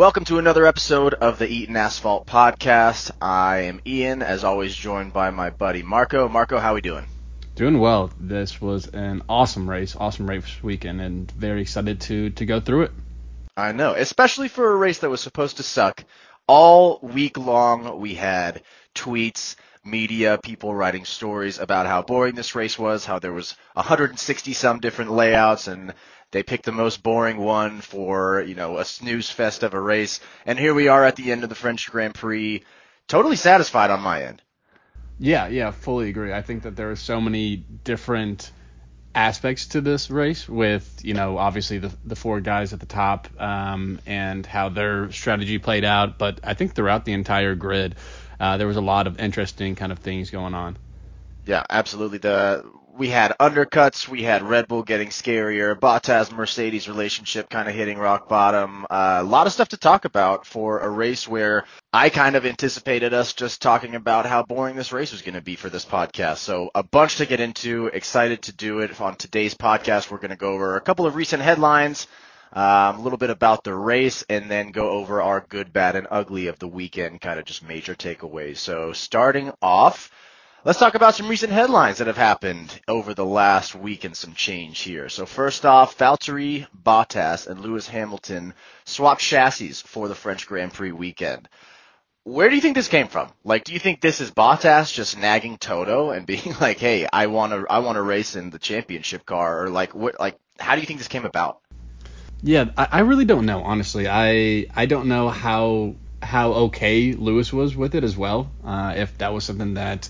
Welcome to another episode of the Eaton Asphalt Podcast. I am Ian, as always, joined by my buddy Marco. Marco, how are we doing? Doing well. This was an awesome race, awesome race weekend, and very excited to to go through it. I know, especially for a race that was supposed to suck. All week long, we had tweets, media, people writing stories about how boring this race was, how there was 160 some different layouts, and they picked the most boring one for, you know, a snooze fest of a race. And here we are at the end of the French Grand Prix, totally satisfied on my end. Yeah, yeah, fully agree. I think that there are so many different aspects to this race with, you know, obviously the the four guys at the top um, and how their strategy played out. But I think throughout the entire grid, uh, there was a lot of interesting kind of things going on. Yeah, absolutely. The we had undercuts, we had Red Bull getting scarier, Bottas Mercedes relationship kind of hitting rock bottom. Uh, a lot of stuff to talk about for a race where I kind of anticipated us just talking about how boring this race was going to be for this podcast. So a bunch to get into. Excited to do it on today's podcast. We're going to go over a couple of recent headlines. Um, a little bit about the race and then go over our good, bad, and ugly of the weekend, kind of just major takeaways. So starting off, Let's talk about some recent headlines that have happened over the last week and some change here. So first off, Valtteri Bottas and Lewis Hamilton swapped chassis for the French Grand Prix weekend. Where do you think this came from? Like, do you think this is Bottas just nagging Toto and being like, "Hey, I want to, I want to race in the championship car," or like, what, like, how do you think this came about? Yeah, I, I really don't know. Honestly, I, I don't know how how okay Lewis was with it as well. Uh, if that was something that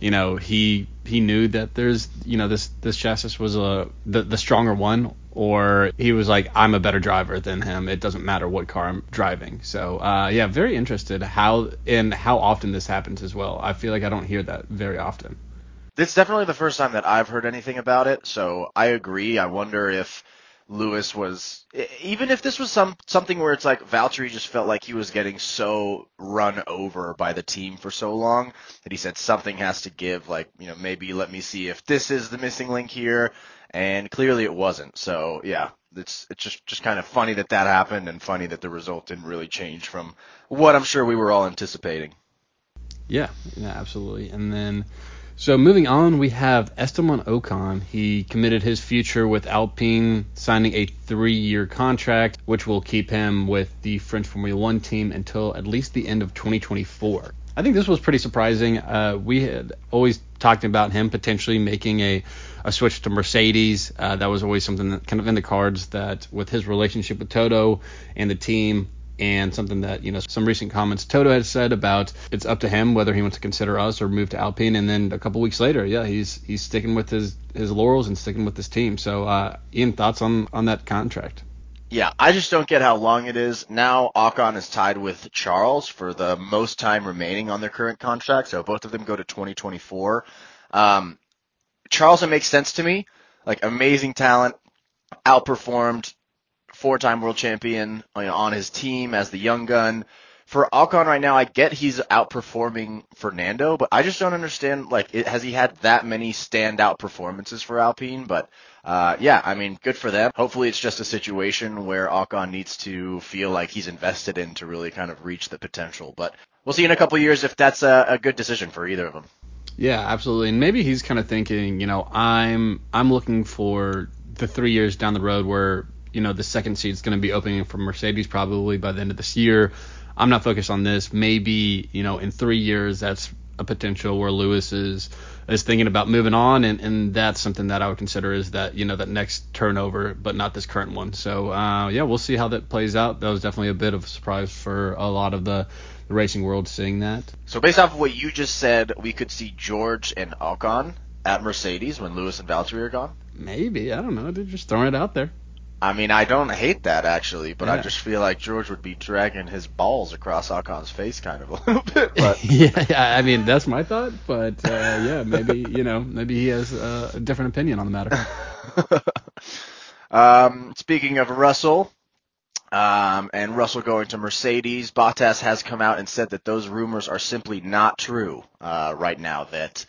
you know he he knew that there's you know this this chassis was a the, the stronger one or he was like I'm a better driver than him. It doesn't matter what car I'm driving. So uh, yeah very interested how and how often this happens as well. I feel like I don't hear that very often. It's definitely the first time that I've heard anything about it so I agree. I wonder if Lewis was even if this was some something where it's like Valtteri just felt like he was getting so run over by the team for so long that he said something has to give like you know maybe let me see if this is the missing link here. And clearly it wasn't. So yeah it's it's just just kind of funny that that happened and funny that the result didn't really change from what I'm sure we were all anticipating. Yeah yeah absolutely. And then so moving on, we have Esteban Ocon. He committed his future with Alpine, signing a three-year contract, which will keep him with the French Formula One team until at least the end of 2024. I think this was pretty surprising. Uh, we had always talked about him potentially making a, a switch to Mercedes. Uh, that was always something that kind of in the cards that with his relationship with Toto and the team, and something that you know some recent comments Toto had said about it's up to him whether he wants to consider us or move to Alpine. And then a couple weeks later, yeah, he's he's sticking with his his laurels and sticking with his team. So, uh, Ian, thoughts on on that contract? Yeah, I just don't get how long it is. Now Ocon is tied with Charles for the most time remaining on their current contract, so both of them go to 2024. Um, Charles, it makes sense to me. Like amazing talent, outperformed four-time world champion you know, on his team as the young gun. For Ocon right now, I get he's outperforming Fernando, but I just don't understand. Like, it, has he had that many standout performances for Alpine? But uh, yeah, I mean, good for them. Hopefully, it's just a situation where Ocon needs to feel like he's invested in to really kind of reach the potential. But we'll see in a couple years if that's a, a good decision for either of them. Yeah, absolutely. And maybe he's kind of thinking, you know, I'm I'm looking for the three years down the road where you know the second seat is going to be opening for Mercedes probably by the end of this year. I'm not focused on this. Maybe you know in three years that's a potential where Lewis is is thinking about moving on, and, and that's something that I would consider is that you know that next turnover, but not this current one. So uh, yeah, we'll see how that plays out. That was definitely a bit of a surprise for a lot of the, the racing world seeing that. So based off of what you just said, we could see George and Ocon at Mercedes when Lewis and Valtteri are gone. Maybe I don't know. They're just throwing it out there. I mean, I don't hate that actually, but yeah. I just feel like George would be dragging his balls across Ocon's face kind of a little bit. But yeah, yeah, I mean that's my thought, but uh, yeah, maybe you know, maybe he has uh, a different opinion on the matter. um, speaking of Russell, um, and Russell going to Mercedes, Bottas has come out and said that those rumors are simply not true uh, right now. That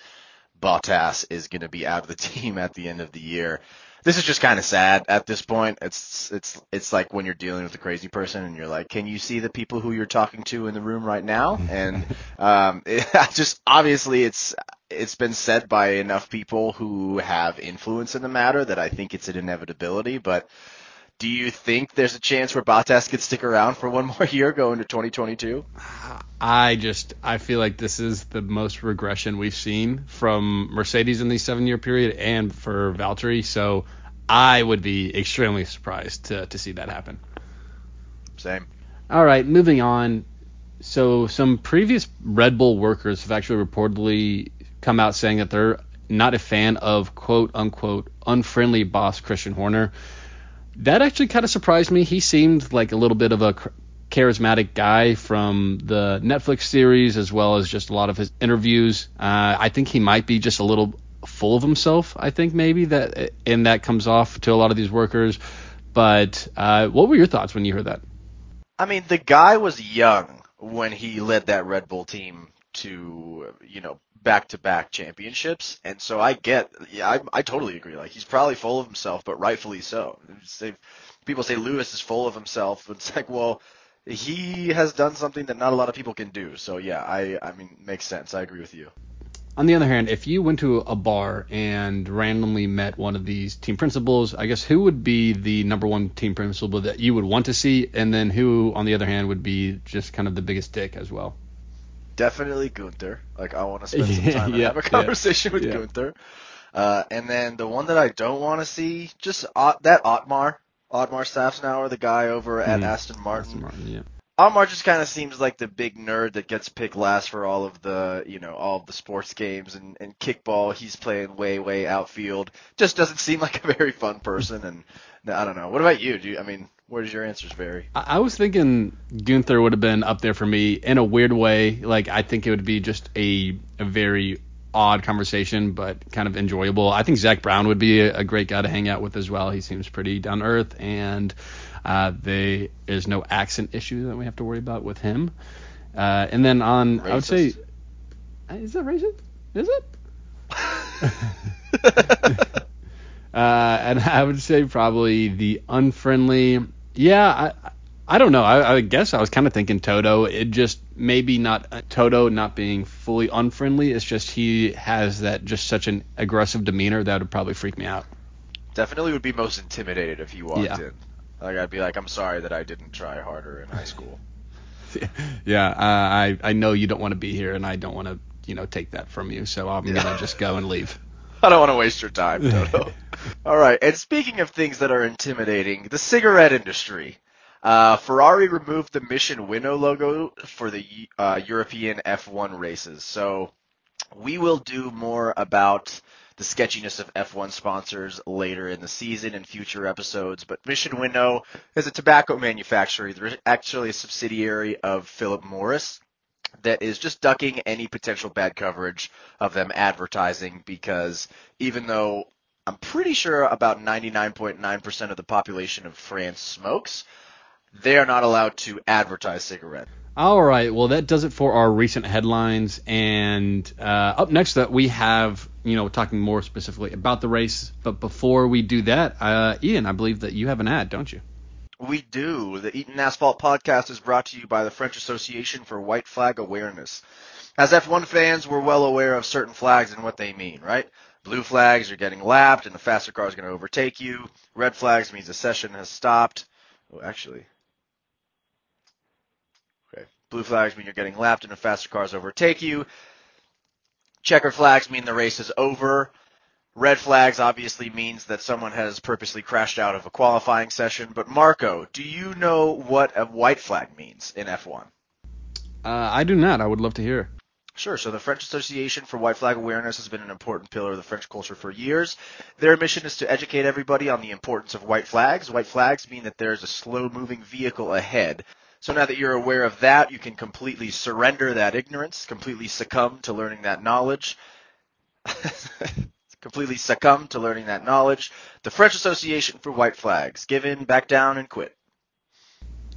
Bottas is going to be out of the team at the end of the year. This is just kind of sad at this point. It's it's it's like when you're dealing with a crazy person and you're like, can you see the people who you're talking to in the room right now? And um, it, just obviously it's it's been said by enough people who have influence in the matter that I think it's an inevitability. But do you think there's a chance where Bottas could stick around for one more year going to 2022? I just I feel like this is the most regression we've seen from Mercedes in the seven year period and for Valtteri. So I would be extremely surprised to to see that happen. Same. All right, moving on. So some previous Red Bull workers have actually reportedly come out saying that they're not a fan of quote unquote unfriendly boss Christian Horner. That actually kind of surprised me. He seemed like a little bit of a charismatic guy from the Netflix series as well as just a lot of his interviews. Uh, I think he might be just a little full of himself. I think maybe that and that comes off to a lot of these workers. But uh, what were your thoughts when you heard that? I mean, the guy was young when he led that Red Bull team to you know back to back championships, and so I get, yeah, I, I totally agree. Like he's probably full of himself, but rightfully so. people say Lewis is full of himself, but it's like, well, he has done something that not a lot of people can do. So yeah, I I mean makes sense. I agree with you. On the other hand, if you went to a bar and randomly met one of these team principals, I guess who would be the number one team principal that you would want to see, and then who, on the other hand, would be just kind of the biggest dick as well? Definitely Gunther. Like I want to spend some time and have a conversation yeah, with yeah. Gunther. Uh, and then the one that I don't want to see, just Ot- that Otmar. Otmar Szafnauer, the guy over at mm. Aston Martin. Aston Martin yeah. Otmar just kind of seems like the big nerd that gets picked last for all of the, you know, all of the sports games and, and kickball. He's playing way, way outfield. Just doesn't seem like a very fun person. And I don't know. What about you? Do you, I mean, where does your answers vary? I, I was thinking Gunther would have been up there for me in a weird way. Like I think it would be just a a very odd conversation, but kind of enjoyable. I think Zak Brown would be a, a great guy to hang out with as well. He seems pretty down to earth, and uh, there is no accent issue that we have to worry about with him. Uh, and then on, racist. I would say, is that racist? Is it? uh, and I would say probably the unfriendly. Yeah, I, I don't know. I, I guess I was kind of thinking Toto. It just maybe not uh, Toto not being fully unfriendly. It's just he has that just such an aggressive demeanor that would probably freak me out. Definitely would be most intimidated if he walked yeah. in. Like I'd be like, I'm sorry that I didn't try harder in high school. yeah, uh, I I know you don't want to be here, and I don't want to you know take that from you. So I'm yeah. gonna just go and leave. I don't want to waste your time, Toto. All right. And speaking of things that are intimidating, the cigarette industry. Uh, Ferrari removed the Mission Winnow logo for the uh, European F1 races. So we will do more about the sketchiness of F1 sponsors later in the season and future episodes. But Mission Winnow is a tobacco manufacturer. They're actually a subsidiary of Philip Morris that is just ducking any potential bad coverage of them advertising because even though I'm pretty sure about 99.9% of the population of France smokes, they are not allowed to advertise cigarettes. All right, well that does it for our recent headlines. And uh, up next, that we have you know talking more specifically about the race. But before we do that, uh, Ian, I believe that you have an ad, don't you? We do. The Eaton Asphalt podcast is brought to you by the French Association for White Flag Awareness. As F1 fans, we're well aware of certain flags and what they mean, right? Blue flags, you're getting lapped and the faster car is going to overtake you. Red flags means the session has stopped. Oh, actually. Okay. Blue flags mean you're getting lapped and the faster cars overtake you. Checker flags mean the race is over. Red flags obviously means that someone has purposely crashed out of a qualifying session. But Marco, do you know what a white flag means in F1? Uh, I do not. I would love to hear. Sure. So the French Association for White Flag Awareness has been an important pillar of the French culture for years. Their mission is to educate everybody on the importance of white flags. White flags mean that there's a slow moving vehicle ahead. So now that you're aware of that, you can completely surrender that ignorance, completely succumb to learning that knowledge. completely succumb to learning that knowledge. The French Association for White Flags. Give in, back down, and quit.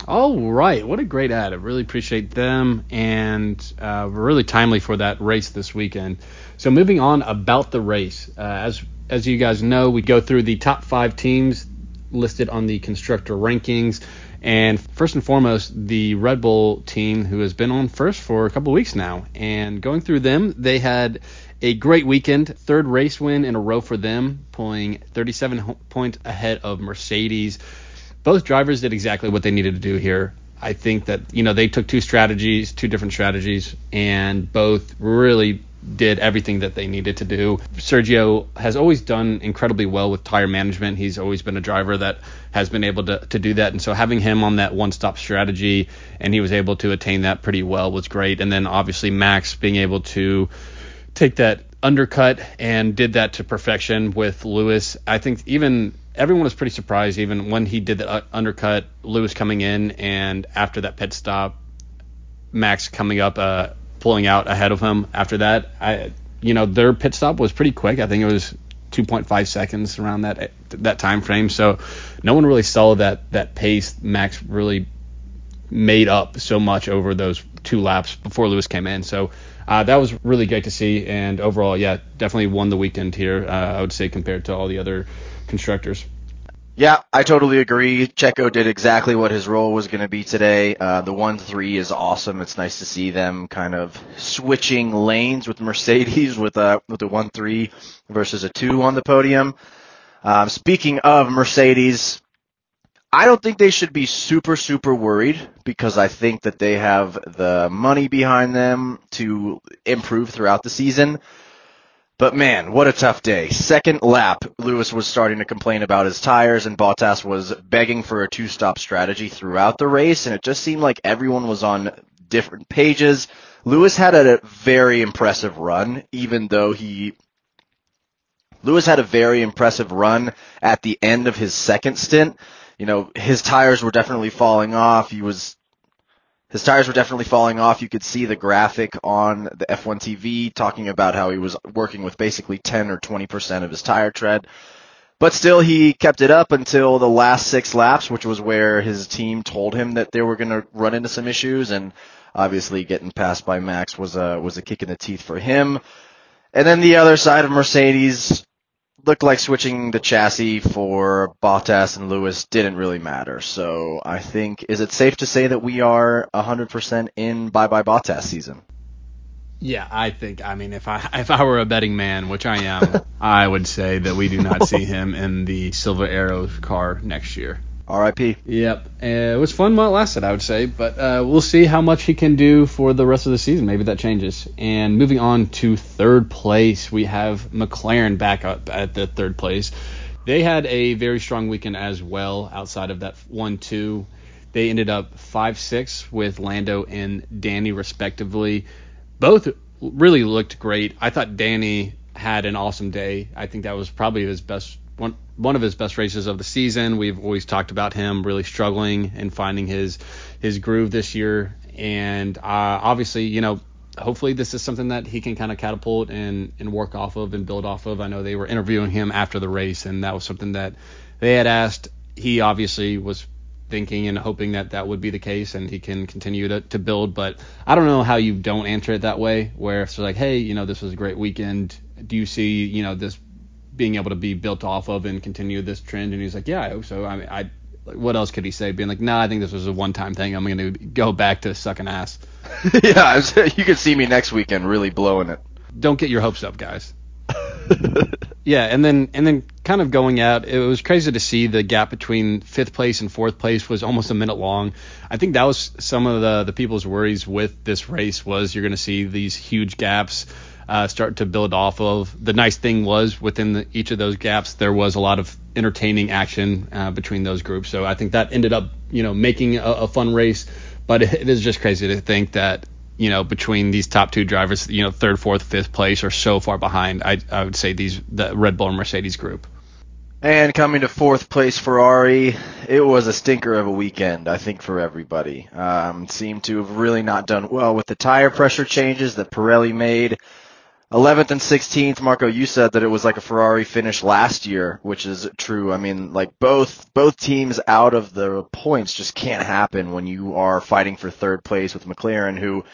All right, what a great ad! I really appreciate them, and uh, really timely for that race this weekend. So moving on about the race, uh, as as you guys know, we go through the top five teams listed on the constructor rankings. And first and foremost, the Red Bull team, who has been on first for a couple weeks now. And going through them, they had a great weekend, third race win in a row for them, pulling 37 points ahead of Mercedes. Both drivers did exactly what they needed to do here. I think that you know they took two strategies, two different strategies, and both really did everything that they needed to do. Sergio has always done incredibly well with tire management. He's always been a driver that has been able to, to do that. And so having him on that one stop strategy and he was able to attain that pretty well was great. And then obviously Max being able to take that undercut and did that to perfection with Lewis. I think even everyone was pretty surprised even when he did the undercut, Lewis coming in and after that pit stop, Max coming up uh, pulling out ahead of him after that. I, you know, their pit stop was pretty quick. I think it was 2.5 seconds around that that time frame. So no one really saw that that pace Max really made up so much over those two laps before Lewis came in. So uh, that was really great to see. And overall, yeah, definitely won the weekend here. Uh, I would say compared to all the other constructors. Yeah, I totally agree. Checo did exactly what his role was going to be today. Uh, the 1-3 is awesome. It's nice to see them kind of switching lanes with Mercedes with a with a 1-3 versus a 2 on the podium. Um, speaking of Mercedes, I don't think they should be super super worried because I think that they have the money behind them to improve throughout the season. But man, what a tough day. Second lap, Lewis was starting to complain about his tires and Bottas was begging for a two-stop strategy throughout the race and it just seemed like everyone was on different pages. Lewis had a very impressive run even though he Lewis had a very impressive run at the end of his second stint. You know, his tires were definitely falling off. He was his tires were definitely falling off. You could see the graphic on the F1 TV talking about how he was working with basically 10 or 20% of his tire tread. But still, he kept it up until the last six laps, which was where his team told him that they were going to run into some issues. And obviously, getting passed by Max was a was a kick in the teeth for him. And then the other side of Mercedes, looked like switching the chassis for Bottas and Lewis didn't really matter. So I think, is it safe to say that we are 100% in bye bye Bottas season? Yeah, I think. I mean, if I if I were a betting man, which I am, I would say that we do not see him in the Silver Arrow car next year. R.I.P. Yep, uh, it was fun while it lasted, I would say, but uh, we'll see how much he can do for the rest of the season. Maybe that changes. And moving on to third place, we have McLaren back up at the third place. They had a very strong weekend as well, outside of that one-two. They ended up five-six with Lando and Danny respectively. Both really looked great. I thought Danny had an awesome day. I think that was probably his best one one of his best races of the season. We've always talked about him really struggling and finding his his groove this year, and uh, obviously, you know, hopefully this is something that he can kind of catapult and and work off of and build off of. I know they were interviewing him after the race, and that was something that they had asked. He obviously was thinking and hoping that that would be the case and he can continue to, to build. But I don't know how you don't answer it that way, where it's like, hey, you know, this was a great weekend. Do you see, you know, this being able to be built off of and continue this trend. And he's like, yeah, I hope so. I mean, I what else could he say? Being like, nah, I think this was a one-time thing. I'm going to go back to sucking ass. yeah, you could see me next weekend really blowing it. Don't get your hopes up, guys. yeah, and then and then kind of going out, it was crazy to see the gap between fifth place and fourth place was almost a minute long. I think that was some of the the people's worries with this race was you're going to see these huge gaps uh, start to build off of. The nice thing was within the, each of those gaps, there was a lot of entertaining action uh, between those groups. So I think that ended up, you know, making a, a fun race. But it, it is just crazy to think that, you know, between these top two drivers, you know, third, fourth, fifth place are so far behind. I, I would say these the Red Bull and Mercedes group. And coming to fourth place, Ferrari, it was a stinker of a weekend, I think, for everybody. Um, seemed to have really not done well with the tire pressure changes that Pirelli made. 11th and 16th, Marco, you said that it was like a Ferrari finish last year, which is true. I mean, like both both teams out of the points just can't happen when you are fighting for third place with McLaren, who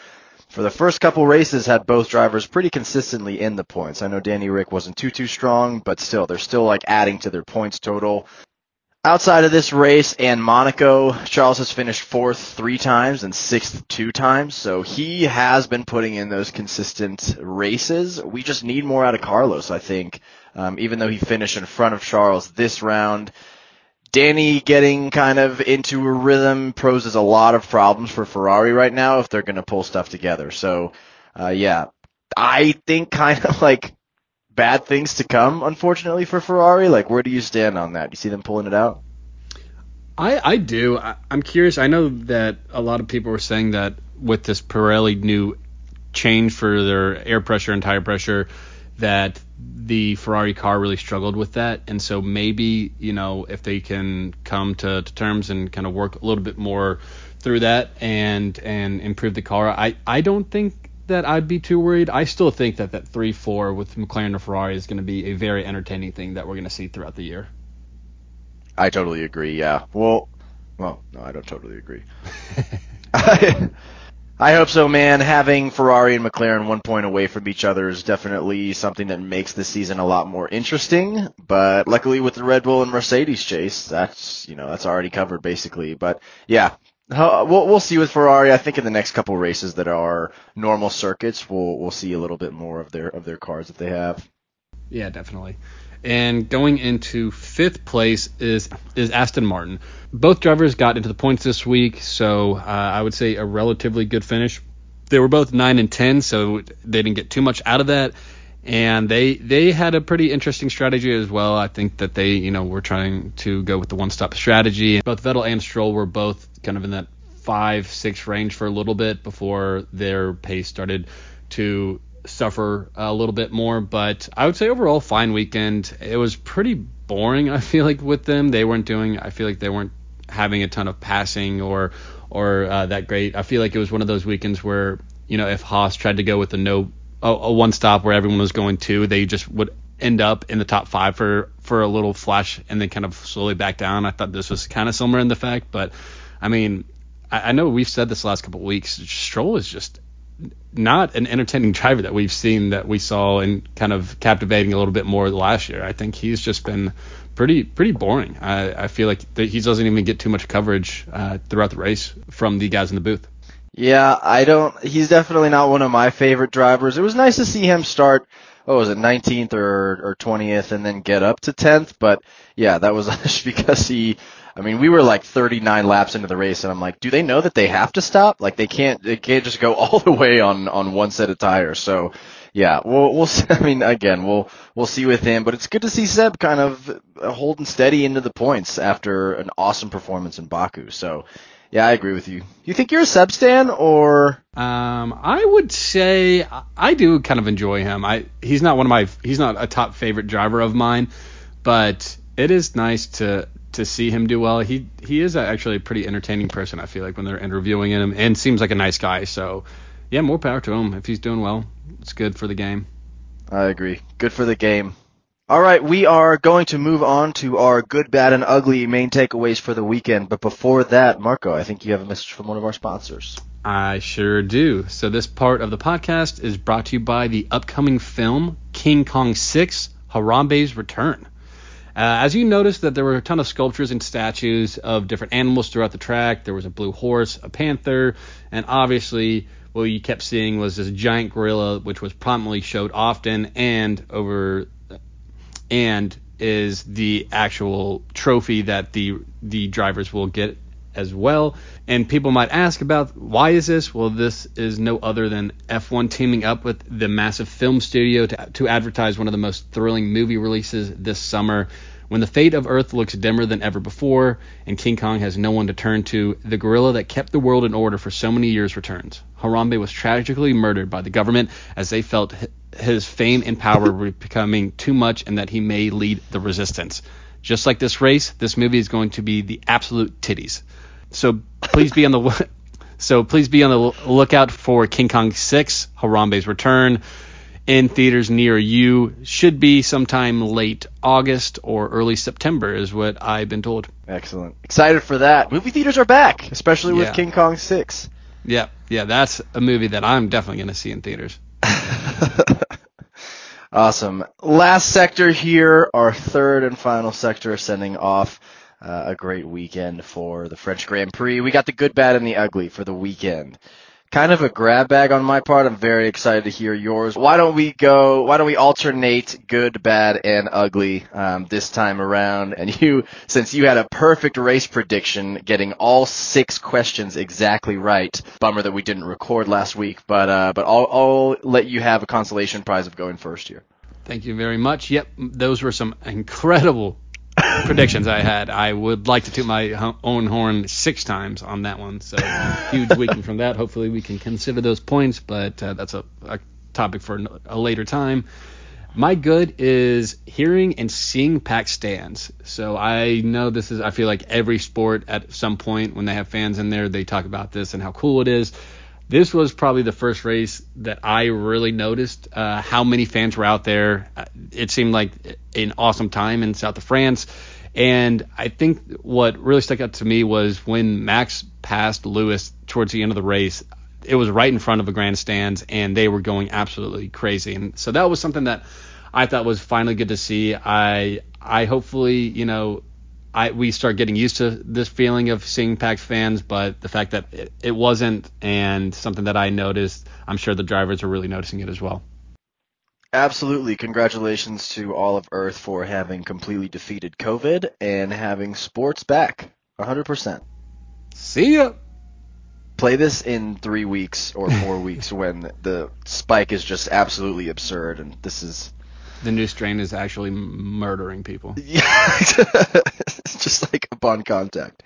for the first couple races had both drivers pretty consistently in the points. I know Danny Ric wasn't too too strong, but still, they're still like adding to their points total. Outside of this race and Monaco, Charles has finished fourth three times and sixth two times, so he has been putting in those consistent races. We just need more out of Carlos, I think. Um, even though he finished in front of Charles this round, Danny getting kind of into a rhythm poses a lot of problems for Ferrari right now if they're going to pull stuff together. So, uh, yeah, I think kind of like bad things to come, unfortunately, for Ferrari? Like, where do you stand on that? Do you see them pulling it out? I, I do. I, am curious. I know that a lot of people were saying that with this Pirelli new change for their air pressure and tire pressure, that the Ferrari car really struggled with that. And so maybe, you know, if they can come to, to terms and kind of work a little bit more through that and and improve the car, I, I don't think that I'd be too worried. I still think that that 3 4 with McLaren and Ferrari is going to be a very entertaining thing that we're going to see throughout the year. I totally agree, yeah. Well, well, no, I don't totally agree. I, I hope so, man. Having Ferrari and McLaren one point away from each other is definitely something that makes the season a lot more interesting. But luckily, with the Red Bull and Mercedes chase, that's you know that's already covered basically. But yeah, We'll we'll see with Ferrari. I think in the next couple races that are normal circuits, we'll we'll see a little bit more of their of their cars that they have. Yeah, definitely. And going into fifth place is is Aston Martin. Both drivers got into the points this week, so uh, I would say a relatively good finish. They were both nine and ten, so they didn't get too much out of that and they they had a pretty interesting strategy as well. I think that they you know were trying to go with the one stop strategy. Both Vettel and Stroll were both kind of in that five six range for a little bit before their pace started to suffer a little bit more. But I would say overall fine weekend. It was pretty boring. I feel like with them they weren't doing. I feel like they weren't having a ton of passing or or uh, that great. I feel like it was one of those weekends where you know if Haas tried to go with the no a, a one stop where everyone was going to, they just would end up in the top five for for a little flash and then kind of slowly back down. I thought this was kind of similar in the fact, but I mean, I, I know we've said this last couple of weeks. Stroll is just not an entertaining driver that we've seen that we saw and kind of captivating a little bit more last year. I think he's just been pretty pretty boring. I, I feel like he doesn't even get too much coverage uh, throughout the race from the guys in the booth. Yeah, I don't. He's definitely not one of my favorite drivers. It was nice to see him start. Oh, was it 19th or or 20th, and then get up to 10th? But yeah, that was because he. I mean, we were like 39 laps into the race, and I'm like, do they know that they have to stop? Like they can't. They can't just go all the way on on one set of tires. So yeah, we'll we'll. I mean, again, we'll we'll see with him, but it's good to see Seb kind of holding steady into the points after an awesome performance in Baku. So yeah, I agree with you. You think you're a Seb stan or? Um, I would say I do kind of enjoy him. I he's not one of my he's not a top favorite driver of mine, but it is nice to to see him do well. He he is actually a pretty entertaining person. I feel like when they're interviewing him, and seems like a nice guy. So yeah, more power to him if he's doing well. It's good for the game. I agree. Good for the game. All right, we are going to move on to our good, bad, and ugly main takeaways for the weekend. But before that, Marco, I think you have a message from one of our sponsors. I sure do. So this part of the podcast is brought to you by the upcoming film King Kong 6: Harambe's Return. Uh, as you noticed that there were a ton of sculptures and statues of different animals throughout the track. There was a blue horse, a panther, and obviously what you kept seeing was this giant gorilla, which was prominently showed often and over and is the actual trophy that the the drivers will get as well. And people might ask about why is this? Well, this is no other than F1 teaming up with the massive film studio to, to advertise one of the most thrilling movie releases this summer. When the fate of Earth looks dimmer than ever before, and King Kong has no one to turn to, the gorilla that kept the world in order for so many years returns. Harambe was tragically murdered by the government as they felt his fame and power were becoming too much and that he may lead the resistance. Just like this race, this movie is going to be the absolute titties. So please be on the so please be on the lookout for King Kong 6, Harambe's Return. In theaters near you. Should be sometime late August or early September, is what I've been told. Excellent. Excited for that. Movie theaters are back, especially with Yeah. King Kong 6. Yeah, yeah, that's a movie that I'm definitely going to see in theaters. awesome. Last sector here, our third and final sector, sending off uh, a great weekend for the French Grand Prix. We got the good, bad, and the ugly for the weekend. Kind of a grab bag on my part. I'm very excited to hear yours. Why don't we go? Why don't we alternate good, bad, and ugly um, this time around? And you, since you had a perfect race prediction, getting all six questions exactly right. Bummer that we didn't record last week, but uh, but I'll, I'll let you have a consolation prize of going first here. Thank you very much. Yep, those were some incredible predictions I had. I would like to toot my own horn six times on that one. So huge weekend from that. Hopefully we can consider those points, but uh, that's a, a topic for a later time. My good is hearing and seeing packed stands. So I know this is. I feel like every sport at some point when they have fans in there, they talk about this and how cool it is. This was probably the first race that I really noticed uh, how many fans were out there. Uh, It seemed like an awesome time in south of France. And I think what really stuck out to me was when Max passed Lewis towards the end of the race, it was right in front of the grandstands and they were going absolutely crazy. And so that was something that I thought was finally good to see. I I hopefully, you know, I we start getting used to this feeling of seeing packed fans, but the fact that it, it wasn't and something that I noticed, I'm sure the drivers are really noticing it as well. Absolutely. Congratulations to all of Earth for having completely defeated COVID and having sports back. 100%. See ya. Play this in three weeks or four weeks when the spike is just absolutely absurd and this is The new strain is actually murdering people. Yeah, just like upon contact.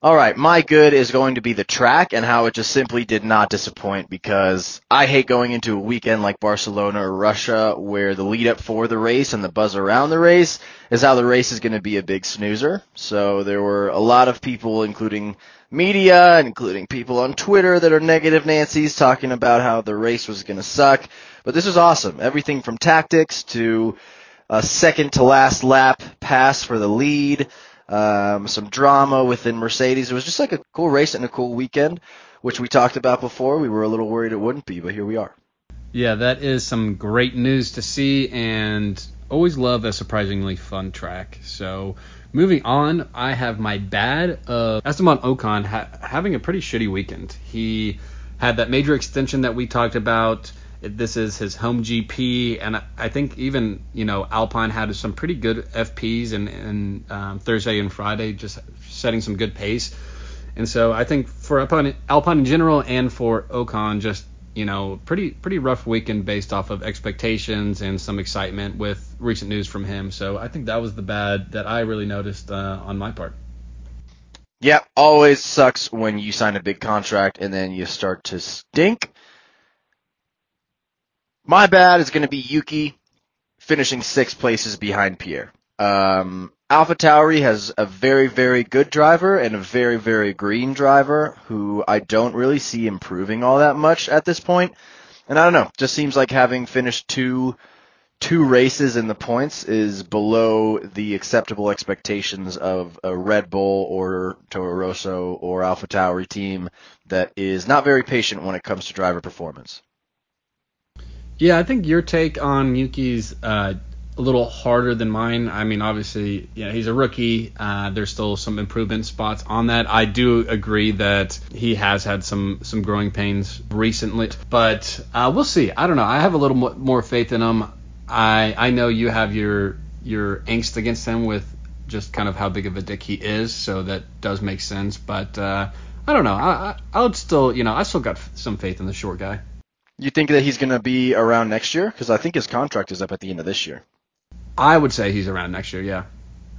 All right, my good is going to be the track and how it just simply did not disappoint because I hate going into a weekend like Barcelona or Russia where the lead up for the race and the buzz around the race is how the race is going to be a big snoozer. So there were a lot of people, including media, including people on Twitter that are negative Nancy's talking about how the race was going to suck. But this was awesome. Everything from tactics to a second to last lap pass for the lead, um, some drama within Mercedes. It was just like a cool race and a cool weekend, which we talked about before. We were a little worried it wouldn't be, but here we are. Yeah, that is some great news to see, and always love a surprisingly fun track. So, moving on, I have my bad of Esteban Ocon ha- having a pretty shitty weekend. He had that major extension that we talked about. This is his home GP, and I- think even you know Alpine had some pretty good FPs and, and um, Thursday and Friday, just setting some good pace. And so I think for Alpine, Alpine in general and for Ocon, just you know, pretty pretty rough weekend based off of expectations and some excitement with recent news from him. So I think that was the bad that I really noticed uh, on my part. Yeah, always sucks when you sign a big contract and then you start to stink. My bad is going to be Yuki finishing six places behind Pierre. Um, Alpha Tauri has a very, very good driver and a very, very green driver who I don't really see improving all that much at this point. And I don't know, just seems like having finished two two races in the points is below the acceptable expectations of a Red Bull or Toro Rosso or Alpha Tauri team that is not very patient when it comes to driver performance. Yeah, I think your take on Yuki's uh, a little harder than mine. I mean, obviously, yeah, he's a rookie. Uh, there's still some improvement spots on that. I do agree that he has had some some growing pains recently, but uh, we'll see. I don't know. I have a little mo- more faith in him. I I know you have your your angst against him with just kind of how big of a dick he is, so that does make sense. But uh, I don't know. I, I I would still, you know, I still got some faith in the short guy. You think that he's going to be around next year? Because I think his contract is up at the end of this year. I would say he's around next year. Yeah.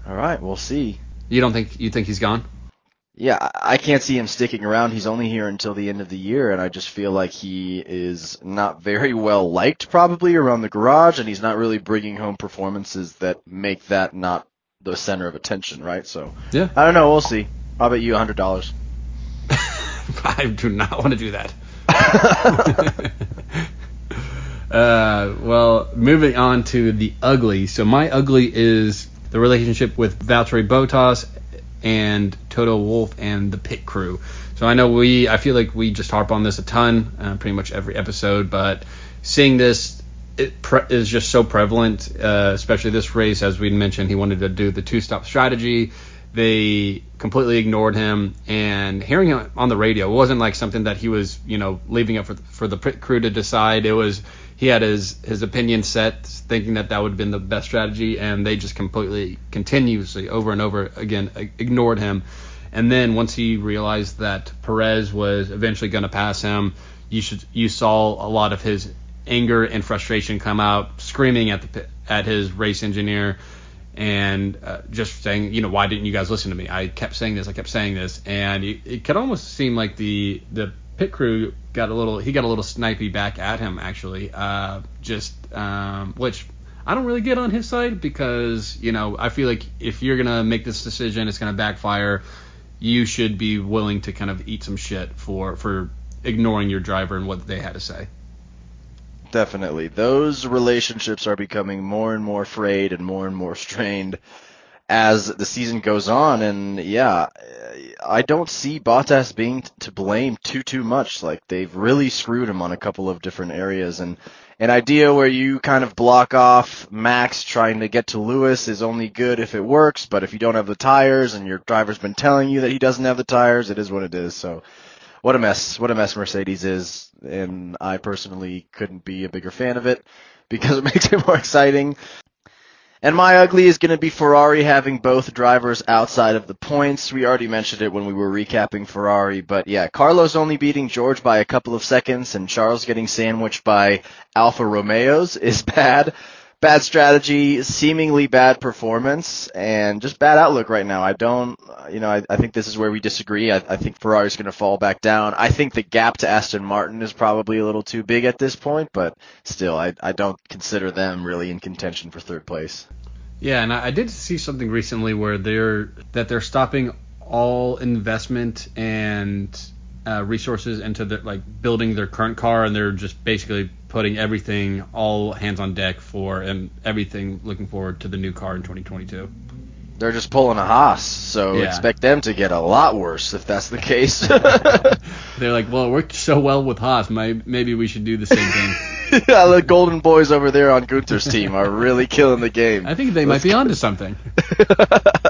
All right, we'll see. You don't think you think he's gone? Yeah, I can't see him sticking around. He's only here until the end of the year, and I just feel like he is not very well liked probably around the garage, and he's not really bringing home performances that make that not the center of attention, right? So Yeah. I don't know. We'll see. I'll bet you a hundred dollars. I do not want to do that. Uh, well, moving on to the ugly. So my ugly is the relationship with Valtteri Bottas and Toto Wolff and the pit crew. So I know we, I feel like we just harp on this a ton, uh, pretty much every episode, but seeing this it pre- is just so prevalent, uh, especially this race, as we mentioned, he wanted to do the two-stop strategy. They completely ignored him, and hearing him on the radio, wasn't like something that he was, you know, leaving up for for the pit crew to decide. It was he had his his opinion set, thinking that that would have been the best strategy, and they just completely, continuously, over and over again, ignored him. And then once he realized that Perez was eventually going to pass him, you should you saw a lot of his anger and frustration come out, screaming at the at his race engineer, and uh, just saying, you know, why didn't you guys listen to me? I kept saying this, I kept saying this, and it, it could almost seem like the the pit crew got a little he got a little snipey back at him actually uh, just um, which I don't really get on his side because you know I feel like if you're gonna make this decision it's gonna backfire. You should be willing to kind of eat some shit for for ignoring your driver and what they had to say. Definitely. Those relationships are becoming more and more frayed and more and more strained as the season goes on. And yeah, I don't see Bottas being to blame too too much. Like they've really screwed him on a couple of different areas. And an idea where you kind of block off Max trying to get to Lewis is only good if it works. But if you don't have the tires and your driver's been telling you that he doesn't have the tires, it is what it is. So. What a mess. What a mess Mercedes is. And I personally couldn't be a bigger fan of it because it makes it more exciting. And my ugly is going to be Ferrari having both drivers outside of the points. We already mentioned it when we were recapping Ferrari, but yeah, Carlos only beating George by a couple of seconds and Charles getting sandwiched by Alfa Romeos is bad. Bad strategy, seemingly bad performance, and just bad outlook right now. I don't, you know, I, I think this is where we disagree. I, I think Ferrari's going to fall back down. I think the gap to Aston Martin is probably a little too big at this point, but still, I, I don't consider them really in contention for third place. Yeah, and I, I did see something recently where they're that they're stopping all investment and uh, resources into the, like building their current car, and they're just basically putting everything all hands on deck for and everything looking forward to the new car in 2022. They're just pulling a Haas, so Yeah. expect them to get a lot worse if that's the case. They're like, well, it worked so well with Haas, maybe we should do the same thing. yeah, the Golden Boys over there on Gunther's team are really killing the game. I think they might be onto something.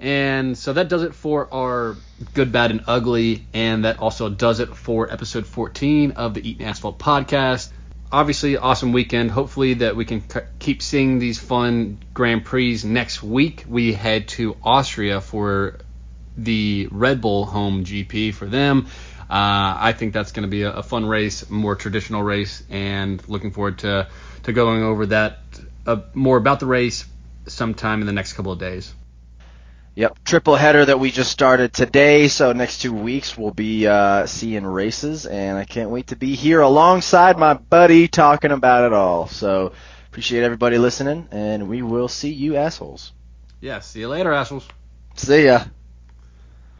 And so that does it for our good, bad, and ugly, and that also does it for episode 14 of the Eaton Asphalt podcast. Obviously, awesome weekend. Hopefully, that we can c- keep seeing these fun Grand Prix next week. We head to Austria for the Red Bull home GP for them. Uh, I think that's going to be a, a fun race, more traditional race, and looking forward to to going over that uh, more about the race sometime in the next couple of days. Yep, triple header that we just started today. So next two weeks we'll be uh, seeing races, and I can't wait to be here alongside my buddy talking about it all. So appreciate everybody listening, and we will see you assholes. Yeah, see you later, assholes. See ya.